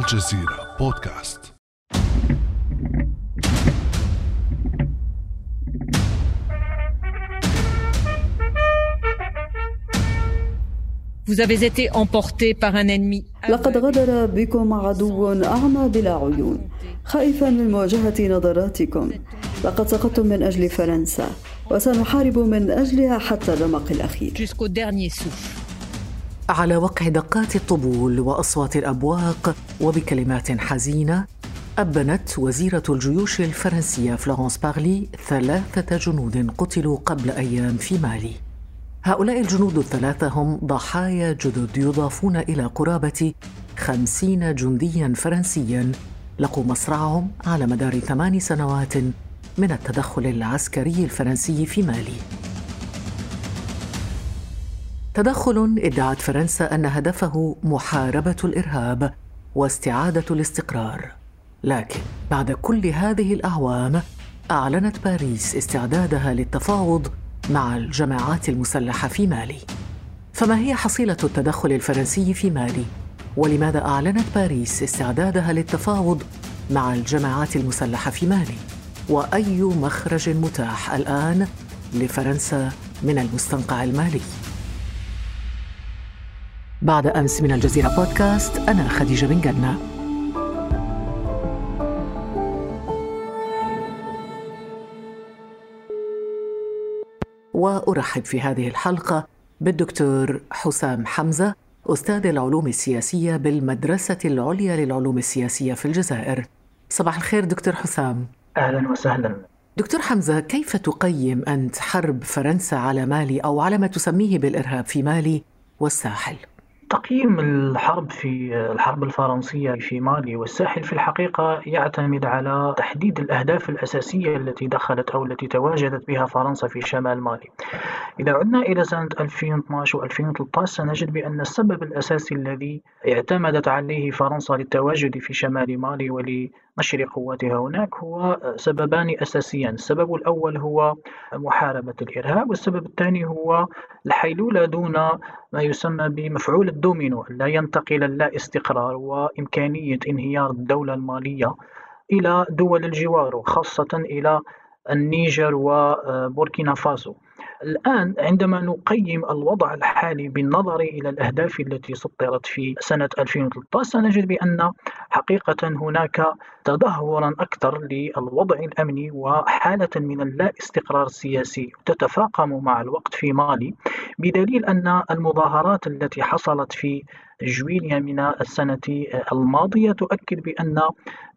الجزيرة بودكاست. Vous avez été emporté par un ennemi. لقد غدر بكم عدو أعمى بلا عيون. خائفا من مواجهة نظراتكم. لقد سقطتم من أجل فرنسا. وسنحارب من أجلها حتى الرمق الأخير. Jusqu'au dernier souffle. على وقع دقات الطبول وأصوات الأبواق وبكلمات حزينة أبنت وزيرة الجيوش الفرنسية فلورانس بارلي ثلاثة جنود قتلوا قبل أيام في مالي. هؤلاء الجنود الثلاثة هم ضحايا جدد يضافون إلى قرابة خمسين جنديا فرنسيا لقوا مصرعهم على مدار ثمان سنوات من التدخل العسكري الفرنسي في مالي. تدخل ادعت فرنسا أن هدفه محاربة الإرهاب واستعادة الاستقرار. لكن بعد كل هذه الاعوام أعلنت باريس استعدادها للتفاوض مع الجماعات المسلحة في مالي. فما هي حصيلة التدخل الفرنسي في مالي؟ ولماذا أعلنت باريس استعدادها للتفاوض مع الجماعات المسلحة في مالي؟ وأي مخرج متاح الآن لفرنسا من المستنقع المالي؟ بعد أمس من الجزيرة بودكاست أنا خديجة بن جنة. وأرحب في هذه الحلقة بالدكتور حسام حمزة أستاذ العلوم السياسية بالمدرسة العليا للعلوم السياسية في الجزائر. صباح الخير دكتور حسام. أهلا وسهلا. دكتور حمزة كيف تقيم أنت حرب فرنسا على مالي أو على ما تسميه بالإرهاب في مالي والساحل؟ تقييم الحرب في الحرب الفرنسية في مالي والساحل في الحقيقة يعتمد على تحديد الأهداف الأساسية التي دخلت أو التي تواجدت بها فرنسا في شمال مالي. إذا عدنا إلى سنة 2012 و 2013 سنجد بأن السبب الأساسي الذي اعتمدت عليه فرنسا للتواجد في شمال مالي ولنشر قواتها هناك هو سببان أساسيان. السبب الأول هو محاربة الإرهاب والسبب الثاني هو الحيلولة دون ما يسمى بمفعول الدومينو لا ينتقل اللا استقرار وإمكانية انهيار الدولة المالية إلى دول الجوار وخاصة إلى النيجر وبوركينا فاسو. الآن عندما نقيم الوضع الحالي بالنظر إلى الأهداف التي سطرت في سنة 2013 سنجد بأن حقيقة هناك تدهورا أكثر للوضع الأمني وحالة من اللا استقرار السياسي تتفاقم مع الوقت في مالي بدليل أن المظاهرات التي حصلت في جويليا من السنة الماضية تؤكد بأن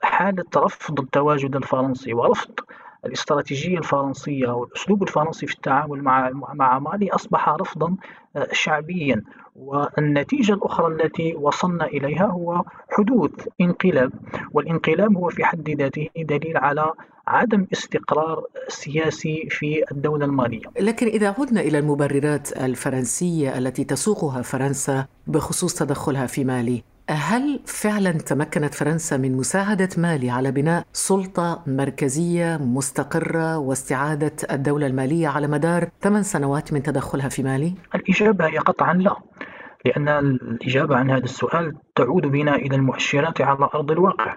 حالة رفض التواجد الفرنسي ورفض الاستراتيجية الفرنسية والأسلوب الفرنسي في التعامل مع مع مالي أصبح رفضا آه، شعبيا. والنتيجة الأخرى التي وصلنا إليها هو حدوث انقلاب. والانقلاب هو في حد ذاته دليل على عدم استقرار سياسي في الدولة المالية. لكن إذا عدنا إلى المبررات الفرنسية التي تسوقها فرنسا بخصوص تدخلها في مالي هل فعلا تمكنت فرنسا من مساعدة مالي على بناء سلطة مركزية مستقرة واستعادة الدولة المالية على مدار ثمان سنوات من تدخلها في مالي؟ الإجابة هي قطعا لا لأن الإجابة عن هذا السؤال تعود بنا إلى المؤشرات على أرض الواقع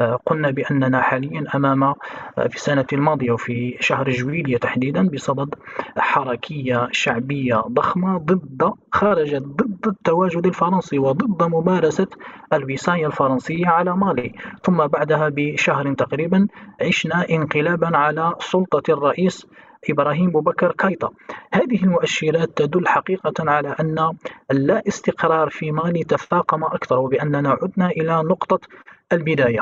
قلنا بأننا حاليا أمام آه، في السنة الماضية وفي شهر جويلية تحديدا بصدد حركية شعبية ضخمة ضد خرجت ضد التواجد الفرنسي وضد ممارسة الوصاية الفرنسية على مالي. ثم بعدها بشهر تقريبا عشنا انقلابا على سلطة الرئيس إبراهيم بوبكر كايتا. هذه المؤشرات تدل حقيقة على أن اللا استقرار في مالي تفاقم أكثر وبأننا عدنا إلى نقطة البداية.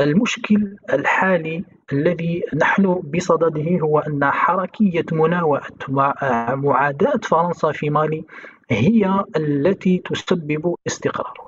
المشكل الحالي الذي نحن بصدده هو أن حركية مناوئة ومعاداة فرنسا في مالي هي التي تسبب استقراره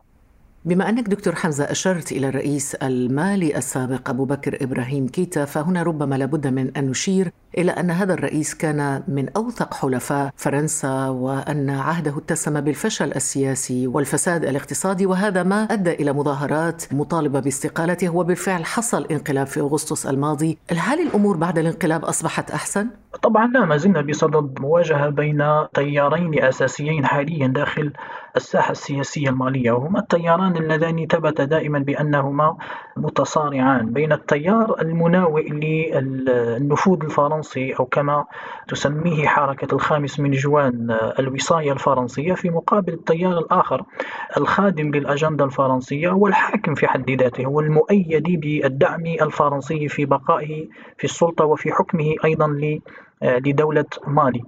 بما أنك دكتور حمزة أشرت إلى الرئيس المالي السابق أبو بكر إبراهيم كيتا فهنا ربما لابد من أن نشير إلى أن هذا الرئيس كان من أوثق حلفاء فرنسا وأن عهده اتسم بالفشل السياسي والفساد الاقتصادي وهذا ما أدى إلى مظاهرات مطالبة باستقالته. وبالفعل حصل انقلاب في أغسطس الماضي. هل الأمور بعد الانقلاب أصبحت أحسن؟ طبعا لا ما زلنا بصدد مواجهة بين تيارين أساسيين حاليا داخل الساحة السياسية المالية وهما التياران اللذان ثبت دائما بأنهما متصارعان. بين التيار المناوئ للنفوذ الفرنسي أو كما تسميه حركة الخامس من جوان الوصاية الفرنسية في مقابل التيار الآخر الخادم للأجندة الفرنسية والحاكم في حد ذاته والمؤيد بالدعم الفرنسي في بقائه في السلطة وفي حكمه أيضا لدولة مالي.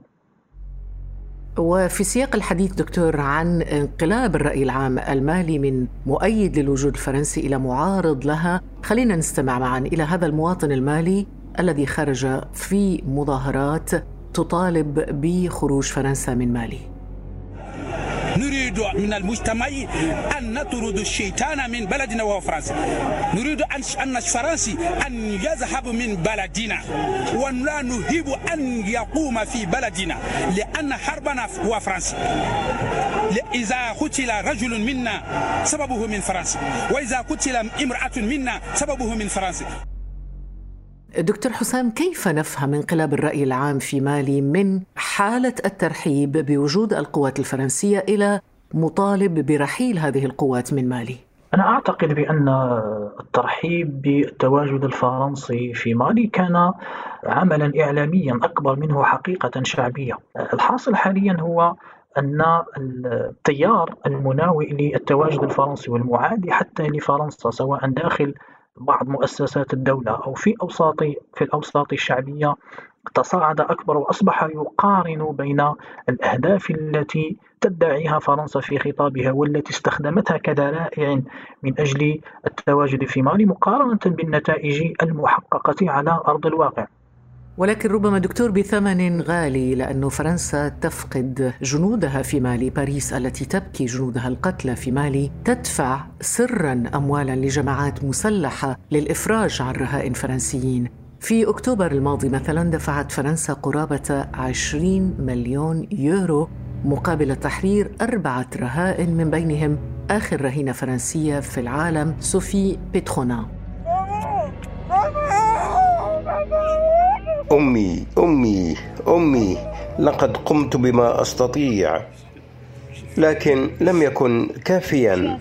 وفي سياق الحديث دكتور عن انقلاب الرأي العام المالي من مؤيد للوجود الفرنسي إلى معارض لها خلينا نستمع معا إلى هذا المواطن المالي الذي خرج في مظاهرات تطالب بخروج فرنسا من مالي. نريد من المجتمع أن نطرد الشيطان من بلدنا وهو فرنسا. نريد أن الفرنسي أن يذهب من بلدنا. ولا نهيب أن يقوم في بلدنا. لأن حربنا هو فرنسا. إذا قتل رجل منا سببه من فرنسا. وإذا قتل امرأة منا سببه من فرنسا. دكتور حسام كيف نفهم انقلاب الرأي العام في مالي من حالة الترحيب بوجود القوات الفرنسية إلى مطالب برحيل هذه القوات من مالي؟ أنا أعتقد بأن الترحيب بالتواجد الفرنسي في مالي كان عملا إعلاميا أكبر منه حقيقة شعبية الحاصل حاليا هو أن التيار المناوئ للتواجد الفرنسي والمعادي حتى لفرنسا سواء داخل بعض مؤسسات الدولة أو في أوساط في الأوساط الشعبية تصاعد أكبر وأصبح يقارن بين الأهداف التي تدعيها فرنسا في خطابها والتي استخدمتها كذرائع من أجل التواجد في مالي مقارنة بالنتائج المحققة على أرض الواقع. ولكن ربما دكتور بثمن غالي لأن فرنسا تفقد جنودها في مالي. باريس التي تبكي جنودها القتلى في مالي. تدفع سرا أموالا لجماعات مسلحة للإفراج عن رهائن فرنسيين. في أكتوبر الماضي مثلا دفعت فرنسا قرابة 20 مليون يورو مقابل تحرير أربعة رهائن من بينهم آخر رهينة فرنسية في العالم سوفي بيترونا. أمي أمي أمي لقد قمت بما أستطيع لكن لم يكن كافيا.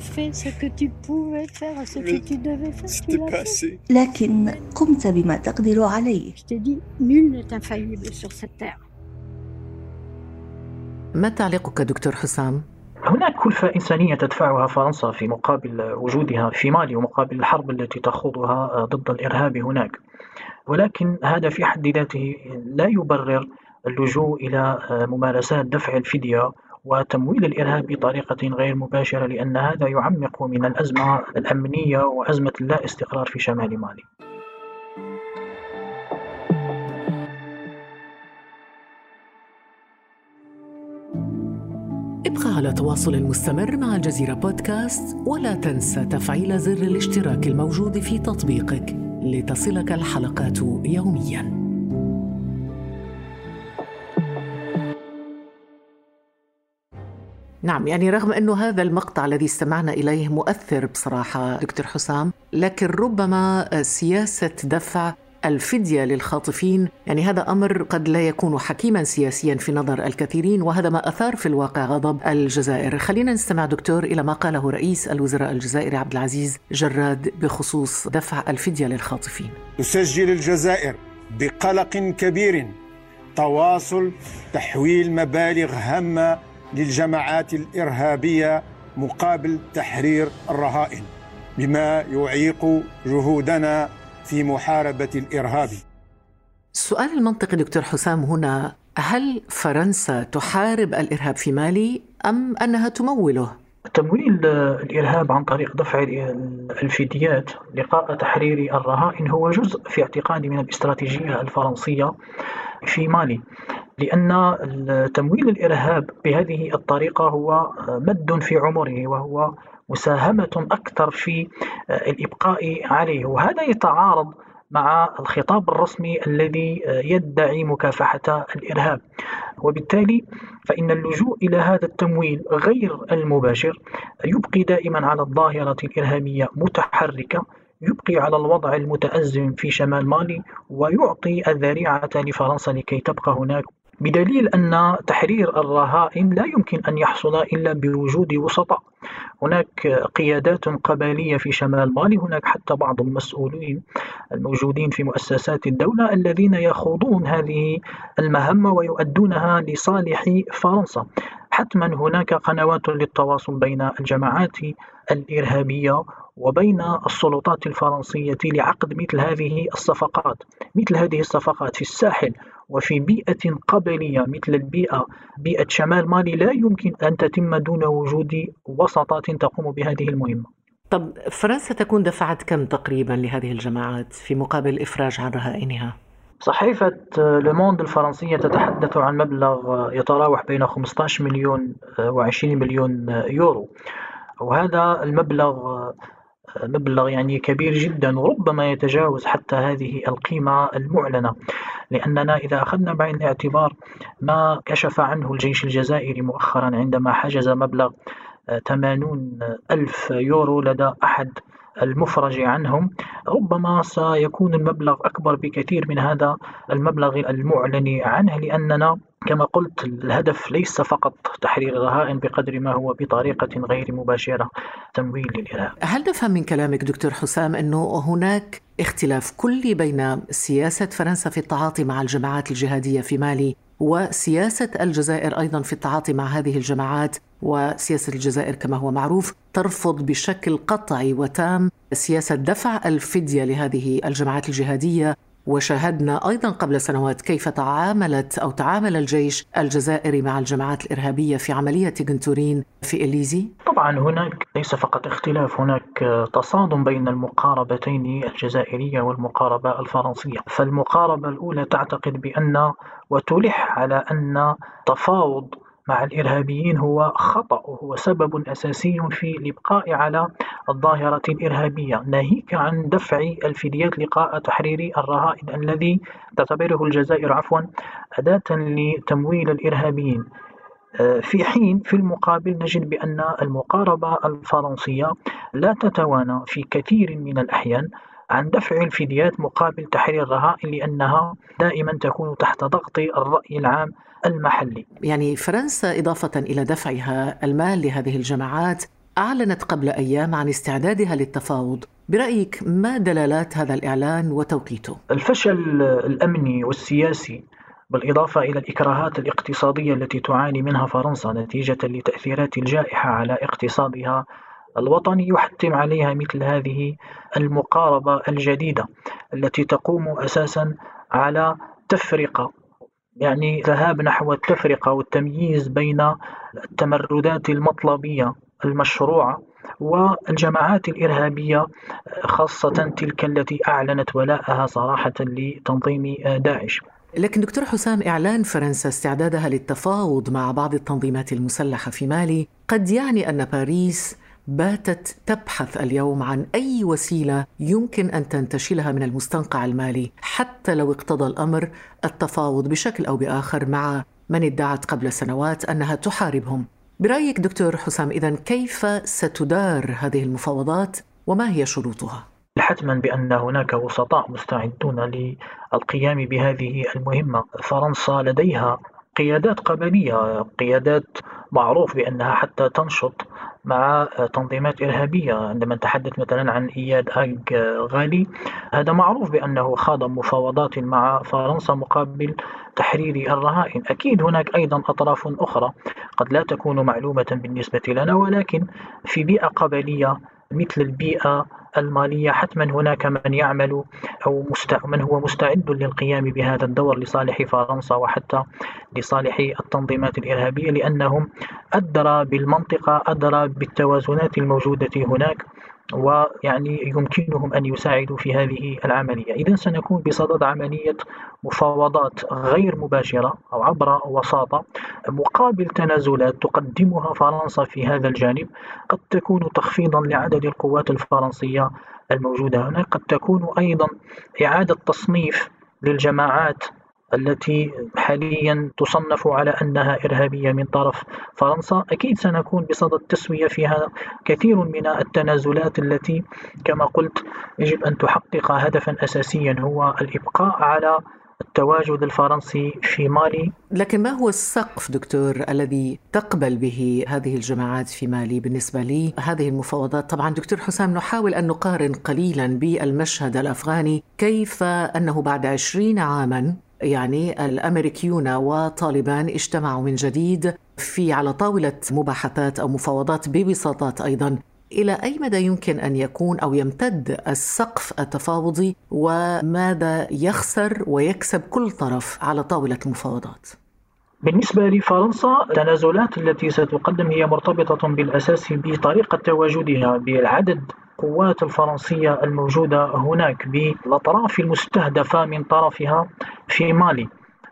لكن قمت بما تقدر عليه. ما تعليقك دكتور حسام؟ هناك كلفة إنسانية تدفعها فرنسا في مقابل وجودها في مالي ومقابل الحرب التي تخوضها ضد الإرهاب هناك. ولكن هذا في حد ذاته لا يبرر اللجوء إلى ممارسات دفع الفدية وتمويل الإرهاب بطريقة غير مباشرة لأن هذا يعمق من الأزمة الأمنية وأزمة اللا استقرار في شمال مالي. ابقى على تواصل مستمر مع الجزيرة بودكاست ولا تنسى تفعيل زر الاشتراك الموجود في تطبيقك لتصلك الحلقات يومياً. نعم يعني رغم أنه هذا المقطع الذي استمعنا إليه مؤثر بصراحة دكتور حسام لكن ربما سياسة دفع الفدية للخاطفين. يعني هذا أمر قد لا يكون حكيما سياسيا في نظر الكثيرين وهذا ما أثار في الواقع غضب الجزائر. خلينا نستمع دكتور إلى ما قاله رئيس الوزراء الجزائري عبد العزيز جراد بخصوص دفع الفدية للخاطفين. تسجل الجزائر بقلق كبير. تواصل تحويل مبالغ هامة للجماعات الإرهابية مقابل تحرير الرهائن بما يعيق جهودنا في محاربة الإرهاب السؤال المنطقي دكتور حسام هنا هل فرنسا تحارب الإرهاب في مالي أم أنها تموله؟ تمويل الإرهاب عن طريق دفع الفديات لقاء تحرير الرهائن هو جزء في اعتقادي من الاستراتيجية الفرنسية في مالي لأن تمويل الإرهاب بهذه الطريقة هو مد في عمره وهو مساهمة أكثر في الإبقاء عليه وهذا يتعارض مع الخطاب الرسمي الذي يدعي مكافحة الإرهاب. وبالتالي فإن اللجوء إلى هذا التمويل غير المباشر يبقي دائما على الظاهرة الإرهابية متحركة يبقي على الوضع المتأزم في شمال مالي ويعطي الذريعة لفرنسا لكي تبقى هناك بدليل أن تحرير الرهائن لا يمكن أن يحصل إلا بوجود وسطاء. هناك قيادات قبلية في شمال مالي هناك حتى بعض المسؤولين الموجودين في مؤسسات الدولة الذين يخوضون هذه المهمة ويؤدونها لصالح فرنسا. حتما هناك قنوات للتواصل بين الجماعات الإرهابية وبين السلطات الفرنسية لعقد مثل هذه الصفقات مثل هذه الصفقات في الساحل وفي بيئة قبلية مثل البيئة بيئة شمال مالي لا يمكن أن تتم دون وجود وساطات تقوم بهذه المهمة طب فرنسا تكون دفعت كم تقريبا لهذه الجماعات في مقابل الإفراج عن رهائنها؟ صحيفة لوموند الفرنسية تتحدث عن مبلغ يتراوح بين 15 مليون و20 مليون يورو وهذا المبلغ مبلغ يعني كبير جدا وربما يتجاوز حتى هذه القيمة المعلنة. لأننا إذا أخذنا بعين الاعتبار ما كشف عنه الجيش الجزائري مؤخرا عندما حجز مبلغ 80 ألف يورو لدى أحد المفرج عنهم. ربما سيكون المبلغ أكبر بكثير من هذا المبلغ المعلن عنه لأننا كما قلت الهدف ليس فقط تحرير الرهائن بقدر ما هو بطريقة غير مباشرة تمويل للإرهاب هل نفهم من كلامك دكتور حسام أنه هناك اختلاف كلي بين سياسة فرنسا في التعاطي مع الجماعات الجهادية في مالي وسياسة الجزائر أيضا في التعاطي مع هذه الجماعات وسياسة الجزائر كما هو معروف ترفض بشكل قطعي وتام سياسة دفع الفدية لهذه الجماعات الجهادية وشاهدنا أيضا قبل سنوات كيف تعاملت أو تعامل الجيش الجزائري مع الجماعات الإرهابية في عملية جنتورين في إليزي؟ طبعا هناك ليس فقط اختلاف هناك تصادم بين المقاربتين الجزائرية والمقاربة الفرنسية، فالمقاربة الأولى تعتقد بأن وتلح على أن تفاوض مع الإرهابيين هو خطأ وهو سبب أساسي في الإبقاء على الظاهرة الإرهابية. ناهيك عن دفع الفديات لقاء تحرير الرهائن الذي تعتبره الجزائر عفوا أداة لتمويل الإرهابيين. في حين في المقابل نجد بأن المقاربة الفرنسية لا تتوانى في كثير من الأحيان عن دفع الفديات مقابل تحرير الرهائن لأنها دائما تكون تحت ضغط الرأي العام المحلي يعني فرنسا إضافة إلى دفعها المال لهذه الجماعات أعلنت قبل أيام عن استعدادها للتفاوض برأيك ما دلالات هذا الإعلان وتوقيته؟ الفشل الأمني والسياسي بالإضافة إلى الإكراهات الاقتصادية التي تعاني منها فرنسا نتيجة لتأثيرات الجائحة على اقتصادها الوطني يحتم عليها مثل هذه المقاربة الجديدة التي تقوم أساسا على تفرقة يعني ذهاب نحو التفرقة والتمييز بين التمردات المطلبية المشروعة والجماعات الإرهابية خاصة تلك التي أعلنت ولاءها صراحة لتنظيم داعش. لكن دكتور حسام إعلان فرنسا استعدادها للتفاوض مع بعض التنظيمات المسلحة في مالي قد يعني أن باريس باتت تبحث اليوم عن أي وسيلة يمكن أن تنتشلها من المستنقع المالي حتى لو اقتضى الأمر التفاوض بشكل أو بآخر مع من ادعت قبل سنوات أنها تحاربهم. برأيك دكتور حسام اذا كيف ستدار هذه المفاوضات وما هي شروطها؟ حتما بأن هناك وسطاء مستعدون للقيام بهذه المهمة. فرنسا لديها قيادات قبلية قيادات معروف بأنها حتى تنشط مع تنظيمات إرهابية. عندما نتحدث مثلا عن إياد أج غالي هذا معروف بأنه خاض مفاوضات مع فرنسا مقابل تحرير الرهائن. أكيد هناك أيضا أطراف أخرى. قد لا تكون معلومة بالنسبة لنا ولكن في بيئة قبلية مثل البيئة المالية حتما هناك من يعمل أو مست... من هو مستعد للقيام بهذا الدور لصالح فرنسا وحتى لصالح التنظيمات الإرهابية لأنهم أدرى بالمنطقة أدرى بالتوازنات الموجودة هناك. ويعني يمكنهم أن يساعدوا في هذه العملية. إذا سنكون بصدد عملية مفاوضات غير مباشرة أو عبر وساطة مقابل تنازلات تقدمها فرنسا في هذا الجانب. قد تكون تخفيضا لعدد القوات الفرنسية الموجودة هناك. قد تكون أيضا إعادة تصنيف للجماعات التي حاليا تصنف على أنها إرهابية من طرف فرنسا. أكيد سنكون بصدد تسوية فيها كثير من التنازلات التي كما قلت يجب أن تحقق هدفا أساسيا هو الإبقاء على التواجد الفرنسي في مالي. لكن ما هو السقف دكتور الذي تقبل به هذه الجماعات في مالي بالنسبة لي؟ هذه المفاوضات طبعا دكتور حسام نحاول أن نقارن قليلا بالمشهد الأفغاني. كيف أنه بعد عشرين عاما يعني الأمريكيون وطالبان اجتمعوا من جديد في على طاولة مباحثات أو مفاوضات بوساطات أيضا. إلى أي مدى يمكن أن يكون أو يمتد السقف التفاوضي؟ وماذا يخسر ويكسب كل طرف على طاولة المفاوضات بالنسبة لفرنسا التنازلات التي ستقدم هي مرتبطة بالأساس بطريقة تواجدها بالعدد القوات الفرنسية الموجودة هناك بالأطراف المستهدفة من طرفها في مالي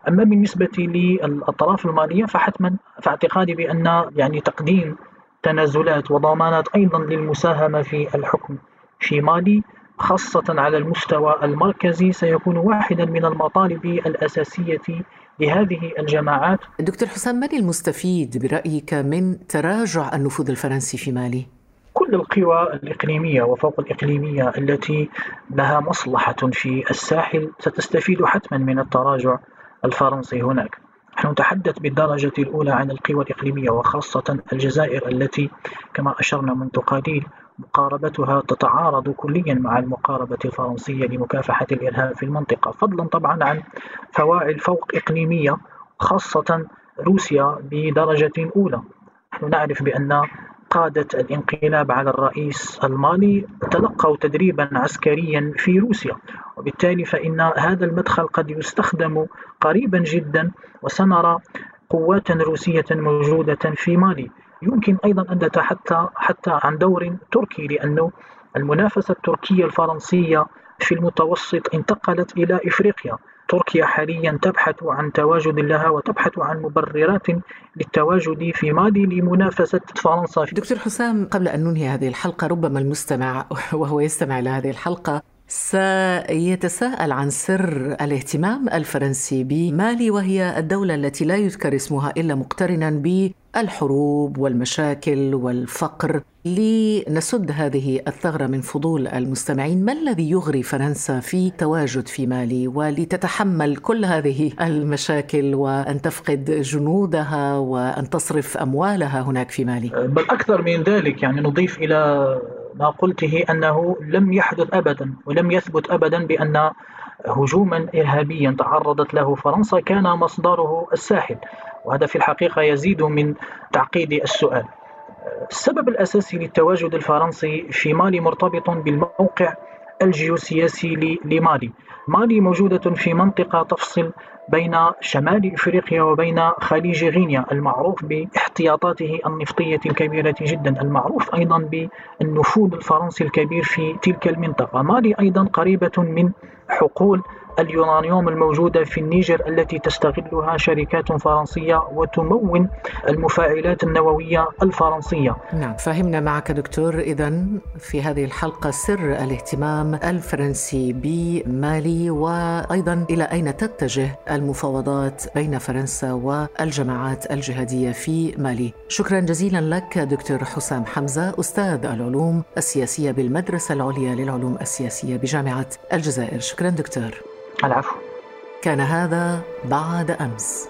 أما بالنسبة للأطراف المالية فحتما فاعتقادي بأن يعني تقديم تنازلات وضمانات أيضا للمساهمة في الحكم في مالي خاصة على المستوى المركزي سيكون واحدا من المطالب الأساسية لهذه الجماعات دكتور حسام من المستفيد برأيك من تراجع النفوذ الفرنسي في مالي؟ كل القوى الإقليمية وفوق الإقليمية التي لها مصلحة في الساحل ستستفيد حتما من التراجع الفرنسي هناك. نحن نتحدث بالدرجة الأولى عن القوى الإقليمية وخاصة الجزائر التي كما أشرنا منذ قليل مقاربتها تتعارض كليا مع المقاربة الفرنسية لمكافحة الإرهاب في المنطقة فضلا طبعا عن فواعل فوق إقليمية خاصة روسيا بدرجة أولى. نحن نعرف بأن قادة الانقلاب على الرئيس المالي تلقوا تدريبا عسكريا في روسيا. وبالتالي فإن هذا المدخل قد يستخدم قريبا جدا وسنرى قوات روسية موجودة في مالي. يمكن أيضا أن نتحدث حتى عن دور تركي لأنه المنافسة التركية الفرنسية في المتوسط انتقلت إلى إفريقيا. تركيا حاليا تبحث عن تواجد لها وتبحث عن مبررات للتواجد في مالي لمنافسة فرنسا. دكتور حسام قبل أن ننهي هذه الحلقة ربما المستمع وهو يستمع إلى هذه الحلقة سيتساءل عن سر الاهتمام الفرنسي بمالي وهي الدولة التي لا يذكر اسمها إلا مقترنا بالحروب والمشاكل والفقر. لنسد هذه الثغرة من فضول المستمعين ما الذي يغري فرنسا في تواجد في مالي؟ ولتتحمل كل هذه المشاكل وأن تفقد جنودها وأن تصرف أموالها هناك في مالي. بل أكثر من ذلك يعني نضيف إلى ما قلته أنه لم يحدث أبدا ولم يثبت أبدا بأن هجوما إرهابيا تعرضت له. فرنسا كان مصدره الساحل وهذا في الحقيقة يزيد من تعقيد السؤال. السبب الأساسي للتواجد الفرنسي في مالي مرتبط بالموقع الجيوسياسي لمالي. مالي موجودة في منطقة تفصل بين شمال إفريقيا وبين خليج غينيا المعروف باحتياطاته النفطية الكبيرة جدا، المعروف أيضا بالنفوذ الفرنسي الكبير في تلك المنطقة، مالي أيضا قريبة من حقول اليورانيوم الموجودة في النيجر التي تستغلها شركات فرنسية وتمون المفاعلات النووية الفرنسية. نعم فهمنا معك دكتور. إذا في هذه الحلقة سر الاهتمام الفرنسي بمالي وأيضا إلى أين تتجه المفاوضات بين فرنسا والجماعات الجهادية في مالي؟ شكرا جزيلا لك دكتور حسام حمزة أستاذ العلوم السياسية بالمدرسة العليا للعلوم السياسية بجامعة الجزائر. شكرا دكتور. العفو. كان هذا بعد أمس.